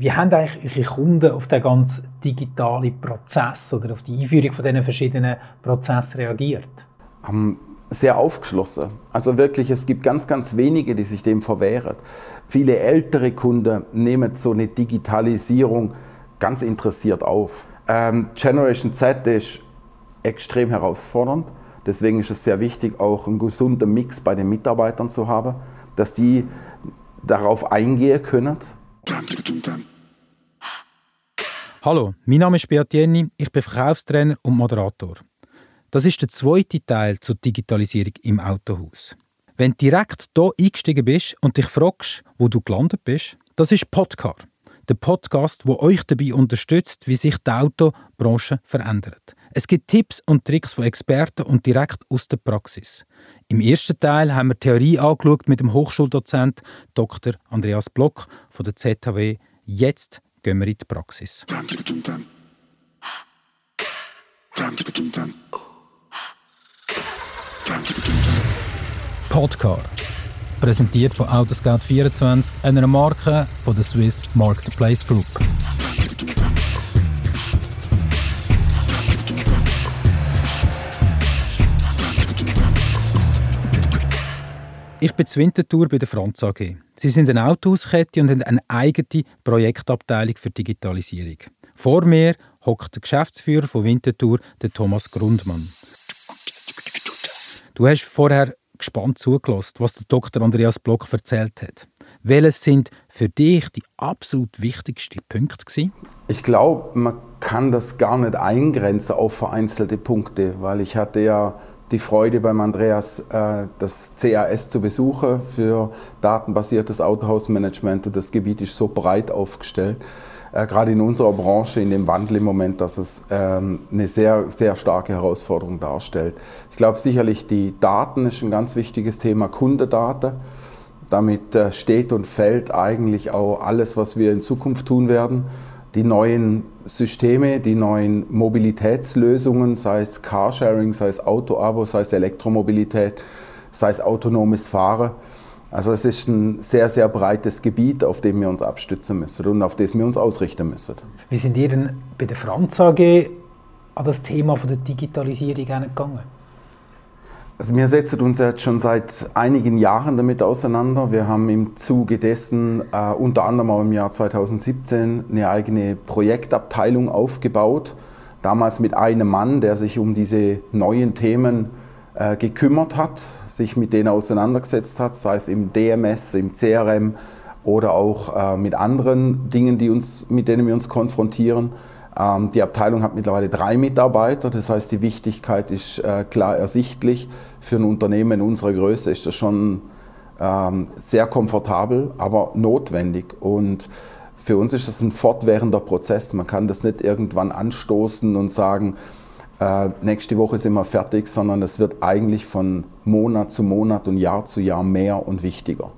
Wie haben eigentlich eure Kunden auf den ganz digitalen Prozess oder auf die Einführung von diesen verschiedenen Prozessen reagiert? Um, sehr aufgeschlossen. Also wirklich, es gibt ganz, ganz wenige, die sich dem verwehren. Viele ältere Kunden nehmen so eine Digitalisierung ganz interessiert auf. Ähm, Generation Z ist extrem herausfordernd. Deswegen ist es sehr wichtig, auch einen gesunden Mix bei den Mitarbeitern zu haben, dass die darauf eingehen können Hallo, mein Name ist Beat Jenny, ich bin Verkaufstrainer und Moderator. Das ist der zweite Teil zur Digitalisierung im Autohaus. Wenn du direkt hier eingestiegen bist und dich fragst, wo du gelandet bist, das ist Podcar. Der Podcast, wo euch dabei unterstützt, wie sich die Autobranche verändert. Es gibt Tipps und Tricks von Experten und direkt aus der Praxis. Im ersten Teil haben wir Theorie angeschaut mit dem Hochschuldozent Dr. Andreas Block von der ZHW. Jetzt gehen wir in die Praxis. Podcar. Präsentiert von Autoscout24, einer Marke von der Swiss Marketplace Group. Ich bin zur bei der Franz AG. Sie sind eine Autohauskette und haben eine eigene Projektabteilung für Digitalisierung. Vor mir hockt der Geschäftsführer von Winterthur, der Thomas Grundmann. Du hast vorher gespannt zugelassen, was der Dr. Andreas Block erzählt hat. Welches sind für dich die absolut wichtigsten Punkte? Gewesen? Ich glaube, man kann das gar nicht eingrenzen auf vereinzelte Punkte, weil ich hatte ja die Freude beim Andreas, äh, das CAS zu besuchen für datenbasiertes Autohausmanagement. Das Gebiet ist so breit aufgestellt, äh, gerade in unserer Branche, in dem Wandel im Moment, dass es ähm, eine sehr, sehr starke Herausforderung darstellt. Ich glaube sicherlich, die Daten ist ein ganz wichtiges Thema, Kundendaten. Damit äh, steht und fällt eigentlich auch alles, was wir in Zukunft tun werden die neuen Systeme, die neuen Mobilitätslösungen, sei es Carsharing, sei es Autoabo, sei es Elektromobilität, sei es autonomes Fahren. Also es ist ein sehr, sehr breites Gebiet, auf dem wir uns abstützen müssen und auf das wir uns ausrichten müssen. Wie sind ihr denn bei der Franz AG an das Thema von der Digitalisierung gegangen? Also wir setzen uns jetzt schon seit einigen Jahren damit auseinander. Wir haben im Zuge dessen äh, unter anderem auch im Jahr 2017 eine eigene Projektabteilung aufgebaut. Damals mit einem Mann, der sich um diese neuen Themen äh, gekümmert hat, sich mit denen auseinandergesetzt hat, sei es im DMS, im CRM oder auch äh, mit anderen Dingen, die uns, mit denen wir uns konfrontieren. Ähm, die Abteilung hat mittlerweile drei Mitarbeiter, das heißt, die Wichtigkeit ist äh, klar ersichtlich. Für ein Unternehmen unserer Größe ist das schon ähm, sehr komfortabel, aber notwendig. Und für uns ist das ein fortwährender Prozess. Man kann das nicht irgendwann anstoßen und sagen, äh, nächste Woche sind wir fertig, sondern es wird eigentlich von Monat zu Monat und Jahr zu Jahr mehr und wichtiger.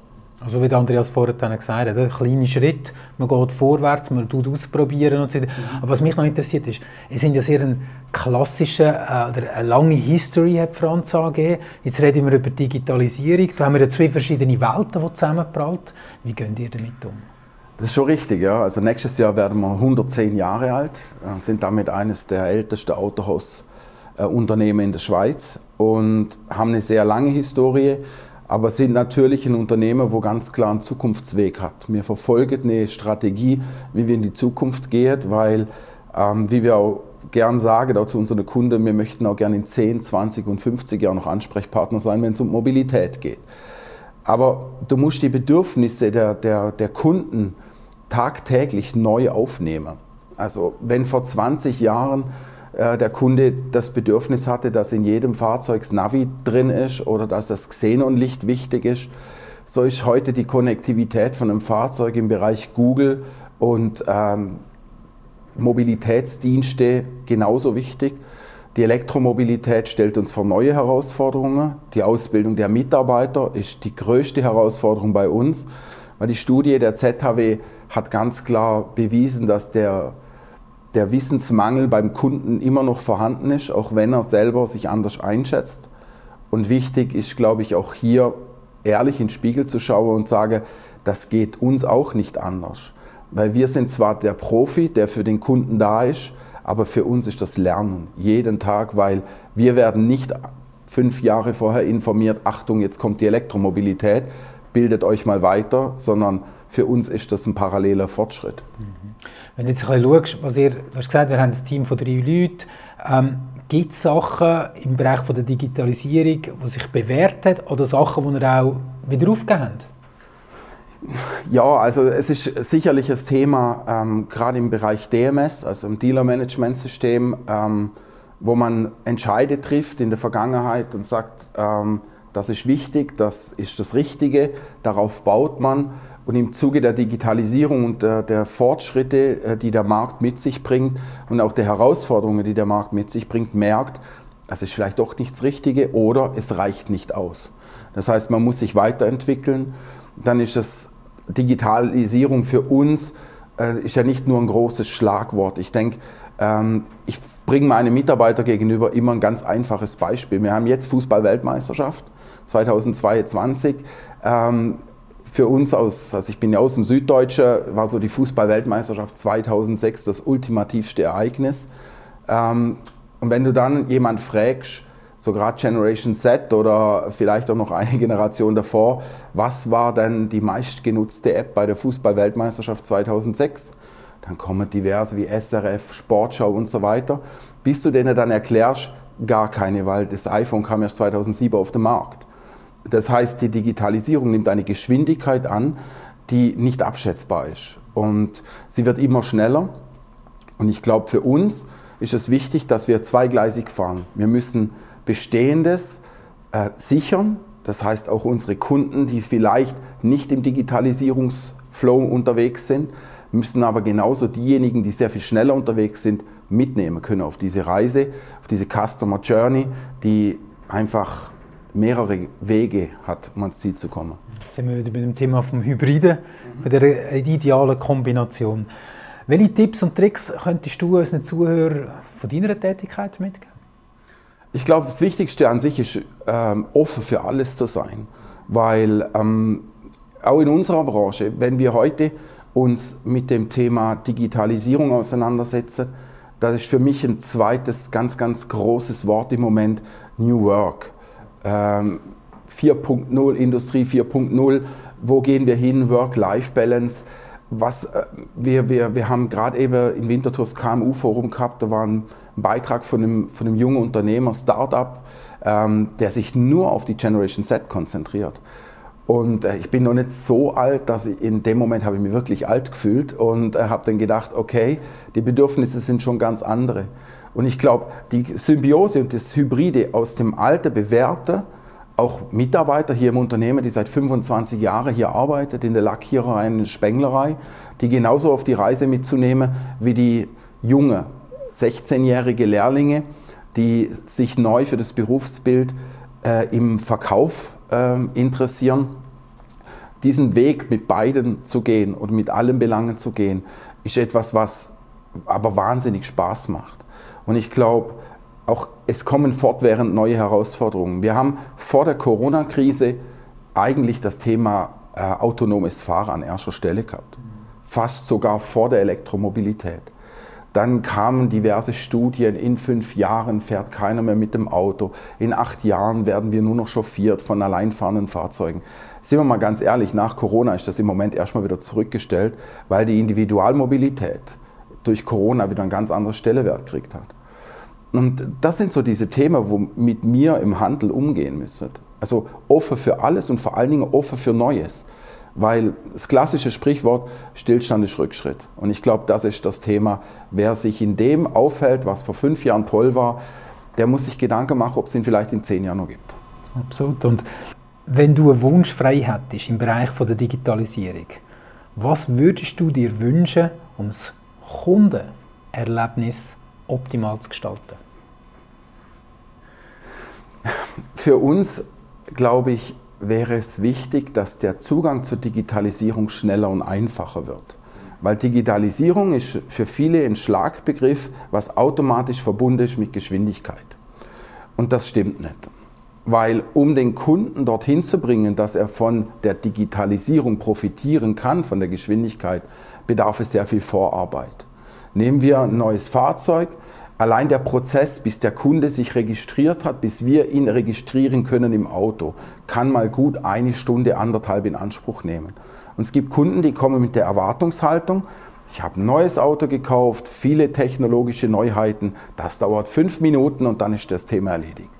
Also wie Andreas vorhin gesagt hat, ein kleiner Schritt, man geht vorwärts, man tut ausprobieren und so. Mhm. Aber was mich noch interessiert ist, es sind ja sehr ein klassische äh, oder eine lange History hat Franz AG. Jetzt reden wir über Digitalisierung. Da haben wir ja zwei verschiedene Welten, die zusammenprallt. Wie gehen ihr damit um? Das ist schon richtig, ja. Also nächstes Jahr werden wir 110 Jahre alt, äh, sind damit eines der ältesten Autohausunternehmen in der Schweiz und haben eine sehr lange Historie aber sind natürlich ein Unternehmen, wo ganz klar einen Zukunftsweg hat. Wir verfolgen eine Strategie, wie wir in die Zukunft gehen, weil, ähm, wie wir auch gern sagen, auch zu unseren Kunden, wir möchten auch gerne in 10, 20 und 50 Jahren noch Ansprechpartner sein, wenn es um Mobilität geht. Aber du musst die Bedürfnisse der, der, der Kunden tagtäglich neu aufnehmen. Also wenn vor 20 Jahren der Kunde das Bedürfnis hatte, dass in jedem Fahrzeug das Navi drin ist oder dass das Xenonlicht wichtig ist. So ist heute die Konnektivität von einem Fahrzeug im Bereich Google und ähm, Mobilitätsdienste genauso wichtig. Die Elektromobilität stellt uns vor neue Herausforderungen. Die Ausbildung der Mitarbeiter ist die größte Herausforderung bei uns, weil die Studie der ZHW hat ganz klar bewiesen, dass der der Wissensmangel beim Kunden immer noch vorhanden ist, auch wenn er selber sich anders einschätzt. Und wichtig ist, glaube ich, auch hier ehrlich in den Spiegel zu schauen und sagen, das geht uns auch nicht anders. Weil wir sind zwar der Profi, der für den Kunden da ist, aber für uns ist das Lernen jeden Tag, weil wir werden nicht fünf Jahre vorher informiert, Achtung, jetzt kommt die Elektromobilität, bildet euch mal weiter, sondern für uns ist das ein paralleler Fortschritt. Mhm. Wenn du jetzt ein bisschen schaust, was ihr, du hast gesagt, wir haben ein Team von drei Leuten, ähm, gibt es Sachen im Bereich von der Digitalisierung, die sich bewährt haben oder Sachen, die ihr auch wieder aufgegeben habt? Ja, also es ist sicherlich ein Thema, ähm, gerade im Bereich DMS, also im Dealer-Management-System, ähm, wo man Entscheide trifft in der Vergangenheit und sagt, ähm, das ist wichtig, das ist das Richtige, darauf baut man. Und im Zuge der Digitalisierung und der, der, Fortschritte, äh, die der Markt mit sich bringt und auch der Herausforderungen, die der Markt mit sich bringt, merkt, das ist vielleicht doch nichts Richtige oder es reicht nicht aus. Das heißt, man muss sich weiterentwickeln. Dann ist das Digitalisierung für uns äh, ist ja nicht nur ein großes Schlagwort. Ich denke, ähm, ich bringe meinen Mitarbeitern gegenüber immer ein ganz einfaches Beispiel. Wir haben jetzt Fußball-Weltmeisterschaft 2022. Für uns aus, also ich bin ja aus dem Süddeutschen, war so die Fußball-Weltmeisterschaft 2006 das ultimativste Ereignis. Ähm, und wenn du dann jemand fragst, so gerade Generation Z oder vielleicht auch noch eine Generation davor, was war denn die meistgenutzte App bei der Fußball-Weltmeisterschaft 2006? Dann kommen diverse wie SRF, Sportschau und so weiter. Bis du denen dann erklärst, gar keine, weil das iPhone kam erst 2007 auf den Markt. Das heißt, die Digitalisierung nimmt eine Geschwindigkeit an, die nicht abschätzbar ist. Und sie wird immer schneller. Und ich glaube, für uns ist es wichtig, dass wir zweigleisig fahren. Wir müssen Bestehendes äh, sichern. Das heißt, auch unsere Kunden, die vielleicht nicht im Digitalisierungsflow unterwegs sind, müssen aber genauso diejenigen, die sehr viel schneller unterwegs sind, mitnehmen können auf diese Reise, auf diese Customer Journey, die einfach mehrere Wege hat, um ans Ziel zu kommen. Jetzt sind wir wieder bei dem Thema vom Hybriden, bei der idealen Kombination. Welche Tipps und Tricks könntest du unseren Zuhörern von deiner Tätigkeit mitgeben? Ich glaube, das Wichtigste an sich ist, ähm, offen für alles zu sein. Weil ähm, auch in unserer Branche, wenn wir heute uns mit dem Thema Digitalisierung auseinandersetzen, das ist für mich ein zweites ganz, ganz großes Wort im Moment, New Work. 4.0, ähm, Industrie 4.0, wo gehen wir hin, Work-Life-Balance. Was, äh, wir, wir, wir haben gerade eben im Winterthurs KMU-Forum gehabt, da war ein Beitrag von einem, von einem jungen Unternehmer, Startup, ähm, der sich nur auf die Generation Z konzentriert. Und äh, ich bin noch nicht so alt, dass ich in dem Moment habe ich mich wirklich alt gefühlt und äh, habe dann gedacht, okay, die Bedürfnisse sind schon ganz andere. Und ich glaube, die Symbiose und das Hybride aus dem alten, bewährten, auch Mitarbeiter hier im Unternehmen, die seit 25 Jahren hier arbeitet, in der Lackiererei und Spenglerei, die genauso auf die Reise mitzunehmen wie die junge 16-jährige Lehrlinge, die sich neu für das Berufsbild äh, im Verkauf äh, interessieren. Diesen Weg mit beiden zu gehen und mit allen Belangen zu gehen, ist etwas, was aber wahnsinnig Spaß macht. Und ich glaube, auch es kommen fortwährend neue Herausforderungen. Wir haben vor der Corona-Krise eigentlich das Thema äh, autonomes Fahren an erster Stelle gehabt. Fast sogar vor der Elektromobilität. Dann kamen diverse Studien, in fünf Jahren fährt keiner mehr mit dem Auto, in acht Jahren werden wir nur noch chauffiert von alleinfahrenden Fahrzeugen. Sind wir mal ganz ehrlich, nach Corona ist das im Moment erstmal wieder zurückgestellt, weil die Individualmobilität durch Corona wieder einen ganz anderen Stellewert gekriegt hat. Und das sind so diese Themen, wo mit mir im Handel umgehen müssen. Also offen für alles und vor allen Dingen offen für Neues. Weil das klassische Sprichwort, Stillstand ist Rückschritt. Und ich glaube, das ist das Thema. Wer sich in dem aufhält, was vor fünf Jahren toll war, der muss sich Gedanken machen, ob es ihn vielleicht in zehn Jahren noch gibt. Absolut. Und wenn du einen Wunsch frei hättest im Bereich der Digitalisierung, was würdest du dir wünschen, um das Kundenerlebnis optimal zu gestalten? Für uns, glaube ich, wäre es wichtig, dass der Zugang zur Digitalisierung schneller und einfacher wird. Weil Digitalisierung ist für viele ein Schlagbegriff, was automatisch verbunden ist mit Geschwindigkeit. Und das stimmt nicht. Weil um den Kunden dorthin zu bringen, dass er von der Digitalisierung profitieren kann, von der Geschwindigkeit, bedarf es sehr viel Vorarbeit. Nehmen wir ein neues Fahrzeug, allein der Prozess, bis der Kunde sich registriert hat, bis wir ihn registrieren können im Auto, kann mal gut eine Stunde, anderthalb in Anspruch nehmen. Und es gibt Kunden, die kommen mit der Erwartungshaltung, ich habe ein neues Auto gekauft, viele technologische Neuheiten, das dauert fünf Minuten und dann ist das Thema erledigt.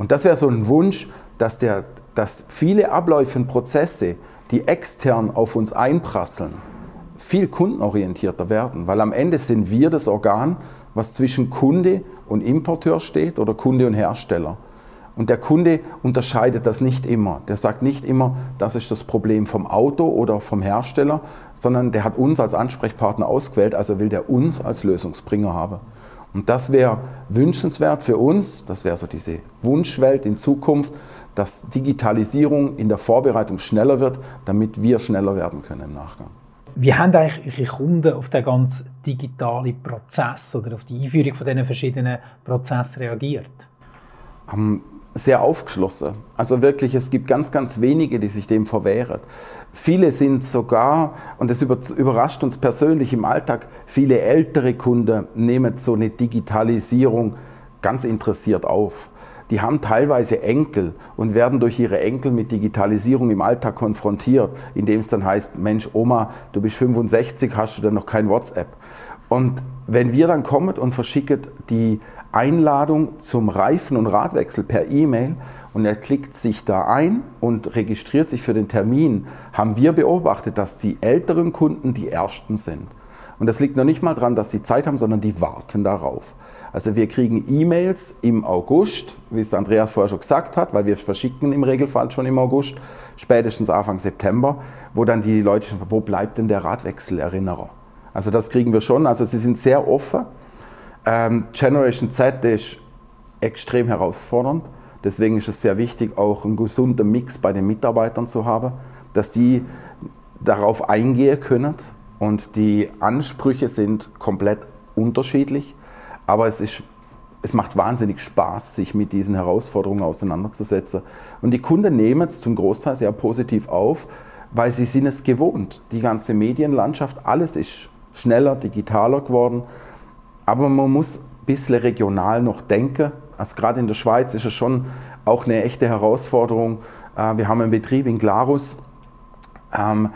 Und das wäre so ein Wunsch, dass, der, dass viele Abläufe und Prozesse, die extern auf uns einprasseln, viel kundenorientierter werden, weil am Ende sind wir das Organ, was zwischen Kunde und Importeur steht oder Kunde und Hersteller. Und der Kunde unterscheidet das nicht immer. Der sagt nicht immer, das ist das Problem vom Auto oder vom Hersteller, sondern der hat uns als Ansprechpartner ausgewählt, also will der uns als Lösungsbringer haben. Und das wäre wünschenswert für uns, das wäre so diese Wunschwelt in Zukunft, dass Digitalisierung in der Vorbereitung schneller wird, damit wir schneller werden können im Nachgang. Wie haben eigentlich Ihre Kunden auf den ganz digitalen Prozess oder auf die Einführung von diesen verschiedenen Prozessen reagiert? Um, sehr aufgeschlossen. Also wirklich, es gibt ganz, ganz wenige, die sich dem verwehren. Viele sind sogar, und das überrascht uns persönlich im Alltag, viele ältere Kunden nehmen so eine Digitalisierung ganz interessiert auf. Die haben teilweise Enkel und werden durch ihre Enkel mit Digitalisierung im Alltag konfrontiert, indem es dann heißt, Mensch, Oma, du bist 65, hast du denn noch kein WhatsApp? Und wenn wir dann kommen und verschicken die Einladung zum Reifen- und Radwechsel per E-Mail und er klickt sich da ein und registriert sich für den Termin, haben wir beobachtet, dass die älteren Kunden die ersten sind. Und das liegt noch nicht mal daran, dass sie Zeit haben, sondern die warten darauf. Also wir kriegen E-Mails im August, wie es Andreas vorher schon gesagt hat, weil wir verschicken im Regelfall schon im August, spätestens Anfang September, wo dann die Leute, wo bleibt denn der Radwechselerinnerer? Also das kriegen wir schon. Also sie sind sehr offen. Ähm, Generation Z ist extrem herausfordernd. Deswegen ist es sehr wichtig, auch einen gesunden Mix bei den Mitarbeitern zu haben, dass die darauf eingehen können. Und die Ansprüche sind komplett unterschiedlich. Aber es, ist, es macht wahnsinnig Spaß, sich mit diesen Herausforderungen auseinanderzusetzen. Und die Kunden nehmen es zum Großteil sehr positiv auf, weil sie sind es gewohnt. Die ganze Medienlandschaft, alles ist schneller, digitaler geworden. Aber man muss ein bisschen regional noch denken. Also gerade in der Schweiz ist es schon auch eine echte Herausforderung. Äh, wir haben einen Betrieb in Glarus, ähm,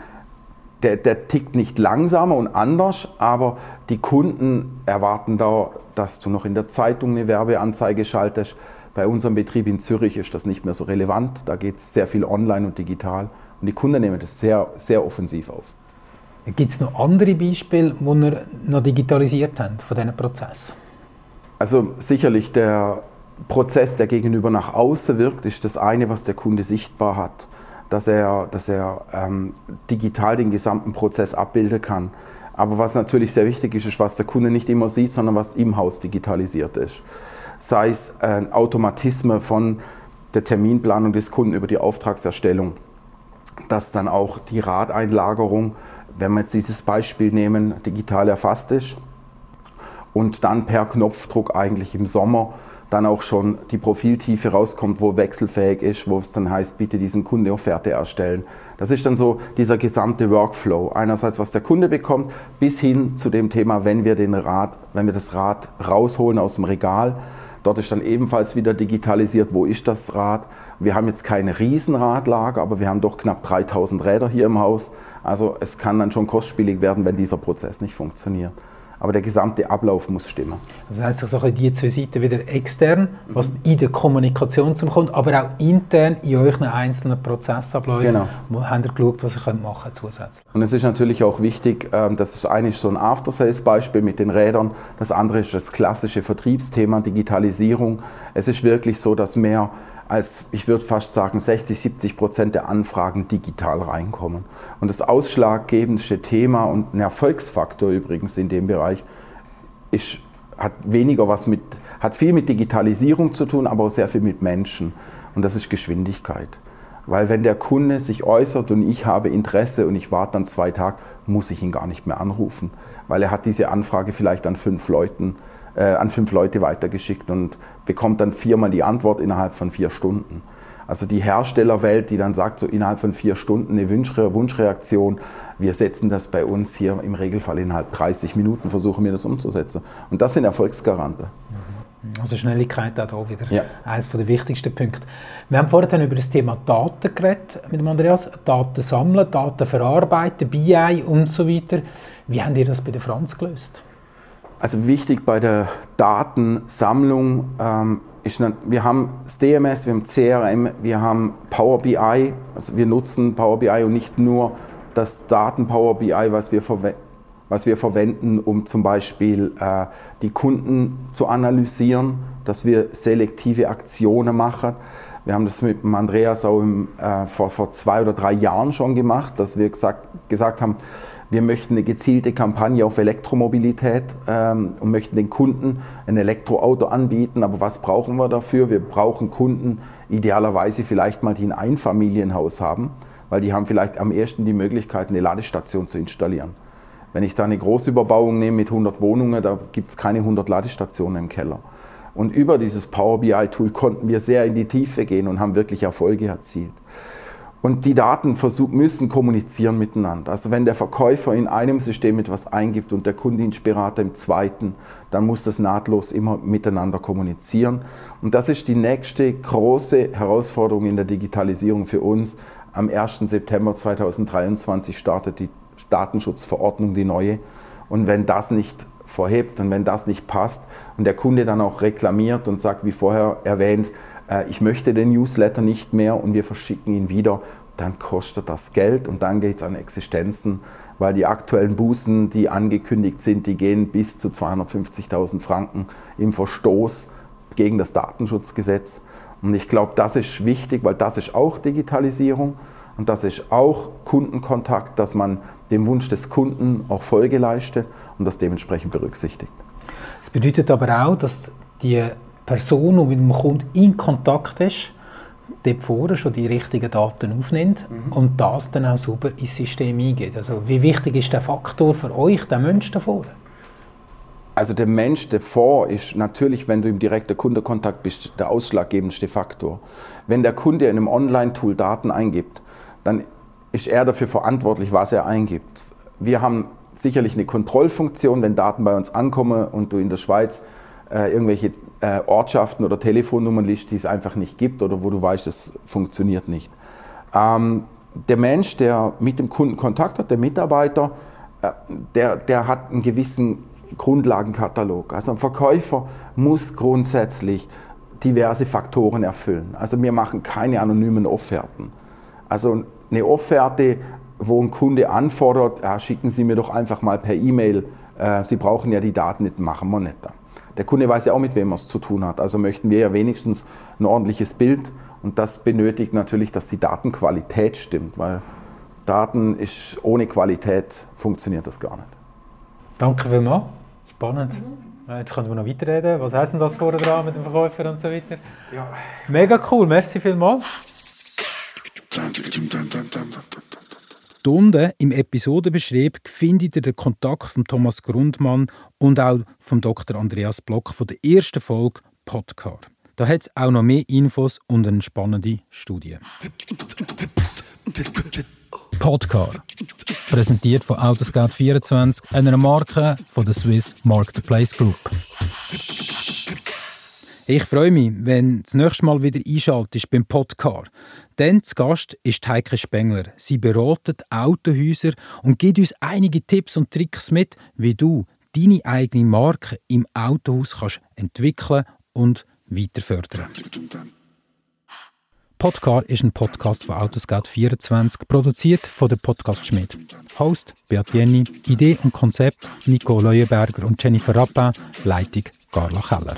der, der tickt nicht langsamer und anders, aber die Kunden erwarten da, dass du noch in der Zeitung eine Werbeanzeige schaltest. Bei unserem Betrieb in Zürich ist das nicht mehr so relevant. Da geht es sehr viel online und digital. Und die Kunden nehmen das sehr, sehr offensiv auf. Gibt es noch andere Beispiele, die ihr noch digitalisiert habt von diesem Prozess? Also sicherlich der Prozess, der gegenüber nach außen wirkt, ist das eine, was der Kunde sichtbar hat. Dass er, dass er ähm, digital den gesamten Prozess abbilden kann. Aber was natürlich sehr wichtig ist, ist, was der Kunde nicht immer sieht, sondern was im Haus digitalisiert ist. Sei es äh, Automatismen von der Terminplanung des Kunden über die Auftragserstellung, dass dann auch die Radeinlagerung wenn wir jetzt dieses Beispiel nehmen, digital erfasst ist und dann per Knopfdruck eigentlich im Sommer dann auch schon die Profiltiefe rauskommt, wo wechselfähig ist, wo es dann heißt, bitte diesen Kunde Offerte erstellen. Das ist dann so dieser gesamte Workflow. Einerseits, was der Kunde bekommt, bis hin zu dem Thema, wenn wir, den Rad, wenn wir das Rad rausholen aus dem Regal. Dort ist dann ebenfalls wieder digitalisiert, wo ist das Rad. Wir haben jetzt keine Riesenradlager, aber wir haben doch knapp 3000 Räder hier im Haus. Also es kann dann schon kostspielig werden, wenn dieser Prozess nicht funktioniert. Aber der gesamte Ablauf muss stimmen. Das heißt also die zwei Seiten wieder extern, was in der Kommunikation zum Kunden, aber auch intern in euren einzelnen Prozessabläufen. Genau. Wo habt ihr geschaut, was ihr machen könnt zusätzlich? Und es ist natürlich auch wichtig, ähm, dass das eine ist so ein After-Sales-Beispiel mit den Rädern, das andere ist das klassische Vertriebsthema Digitalisierung. Es ist wirklich so, dass mehr als, ich würde fast sagen, 60, 70 Prozent der Anfragen digital reinkommen. Und das ausschlaggebendste Thema und ein Erfolgsfaktor übrigens in dem Bereich ist, hat weniger was mit, hat viel mit Digitalisierung zu tun, aber auch sehr viel mit Menschen. Und das ist Geschwindigkeit. Weil wenn der Kunde sich äußert und ich habe Interesse und ich warte dann zwei Tage, muss ich ihn gar nicht mehr anrufen. Weil er hat diese Anfrage vielleicht an fünf Leuten äh, an fünf Leute weitergeschickt und bekommt dann viermal die Antwort innerhalb von vier Stunden. Also die Herstellerwelt, die dann sagt, so innerhalb von vier Stunden eine Wunschre Wunschreaktion, wir setzen das bei uns hier im Regelfall innerhalb 30 Minuten, versuchen wir das umzusetzen. Und das sind Erfolgsgaranten. Also Schnelligkeit auch da wieder ja. eines der wichtigsten Punkte. Wir haben vorhin über das Thema Daten geredet mit dem Andreas. Daten sammeln, Daten verarbeiten, BI und so weiter. Wie habt ihr das bei der Franz gelöst? Also wichtig bei der Datensammlung ähm, ist, wir haben das DMS, wir haben CRM, wir haben Power BI. Also wir nutzen Power BI und nicht nur das Daten Power BI, was wir verwenden was wir verwenden, um zum Beispiel äh, die Kunden zu analysieren, dass wir selektive Aktionen machen. Wir haben das mit dem Andreas auch im, äh, vor, vor zwei oder drei Jahren schon gemacht, dass wir gesagt, gesagt haben, wir möchten eine gezielte Kampagne auf Elektromobilität ähm, und möchten den Kunden ein Elektroauto anbieten. Aber was brauchen wir dafür? Wir brauchen Kunden idealerweise vielleicht mal, die ein Einfamilienhaus haben, weil die haben vielleicht am ersten die Möglichkeit, eine Ladestation zu installieren. Wenn ich da eine Großüberbauung nehme mit 100 Wohnungen, da gibt es keine 100 Ladestationen im Keller. Und über dieses Power BI-Tool konnten wir sehr in die Tiefe gehen und haben wirklich Erfolge erzielt. Und die Daten müssen kommunizieren miteinander. Also wenn der Verkäufer in einem System etwas eingibt und der Kundeninspirator im zweiten, dann muss das nahtlos immer miteinander kommunizieren. Und das ist die nächste große Herausforderung in der Digitalisierung für uns. Am 1. September 2023 startet die Datenschutzverordnung, die neue. Und wenn das nicht verhebt und wenn das nicht passt und der Kunde dann auch reklamiert und sagt, wie vorher erwähnt, äh, ich möchte den Newsletter nicht mehr und wir verschicken ihn wieder, dann kostet das Geld und dann geht es an Existenzen, weil die aktuellen Bußen, die angekündigt sind, die gehen bis zu 250.000 Franken im Verstoß gegen das Datenschutzgesetz. Und ich glaube, das ist wichtig, weil das ist auch Digitalisierung und das ist auch Kundenkontakt, dass man dem Wunsch des Kunden auch Folge leistet und das dementsprechend berücksichtigt. Das bedeutet aber auch, dass die Person, die mit dem Kunden in Kontakt ist, dort vorher schon die richtigen Daten aufnimmt mhm. und das dann auch sauber ins System eingeht. Also wie wichtig ist der Faktor für euch, der Mensch davor? Also der Mensch davor ist natürlich, wenn du im direkten Kundenkontakt bist, der ausschlaggebendste Faktor. Wenn der Kunde in einem Online-Tool Daten eingibt, dann ist er dafür verantwortlich, was er eingibt. Wir haben sicherlich eine Kontrollfunktion, wenn Daten bei uns ankommen und du in der Schweiz äh, irgendwelche äh, Ortschaften oder Telefonnummern liest, die es einfach nicht gibt oder wo du weißt, es funktioniert nicht. Ähm, der Mensch, der mit dem Kunden Kontakt hat, der Mitarbeiter, äh, der, der hat einen gewissen Grundlagenkatalog. Also ein Verkäufer muss grundsätzlich diverse Faktoren erfüllen. Also wir machen keine anonymen Offerten. Also eine Offerte, wo ein Kunde anfordert, ja, schicken Sie mir doch einfach mal per E-Mail, äh, Sie brauchen ja die Daten nicht, machen wir nicht. Der Kunde weiß ja auch, mit wem er es zu tun hat. Also möchten wir ja wenigstens ein ordentliches Bild und das benötigt natürlich, dass die Datenqualität stimmt, weil Daten ist ohne Qualität funktioniert das gar nicht. Danke vielmals. Spannend. Mhm. Jetzt können wir noch weiterreden. Was heißt denn das vorher dran mit dem Verkäufer und so weiter? Ja. Mega cool, merci vielmals. Unten im Episodenbeschrieb findet ihr den Kontakt von Thomas Grundmann und auch von Dr. Andreas Block von der ersten Folge Podcar. Da hat es auch noch mehr Infos und eine spannende Studie. Podcar. Präsentiert von Autoscout24, einer Marke von der Swiss Marketplace Group. Ich freue mich, wenn du das nächste Mal wieder einschaltest beim Podcar. Denn zu Gast ist Heike Spengler. Sie beratet Autohäuser und gibt uns einige Tipps und Tricks mit, wie du deine eigene Marke im Autohaus kannst entwickeln und weiter fördern. Podcar ist ein Podcast von Autoscout24, produziert von der Podcast Schmidt. Host Beat Jenny, Idee und Konzept Nico Leuenberger und Jennifer Rappin, Leitung Carla Keller.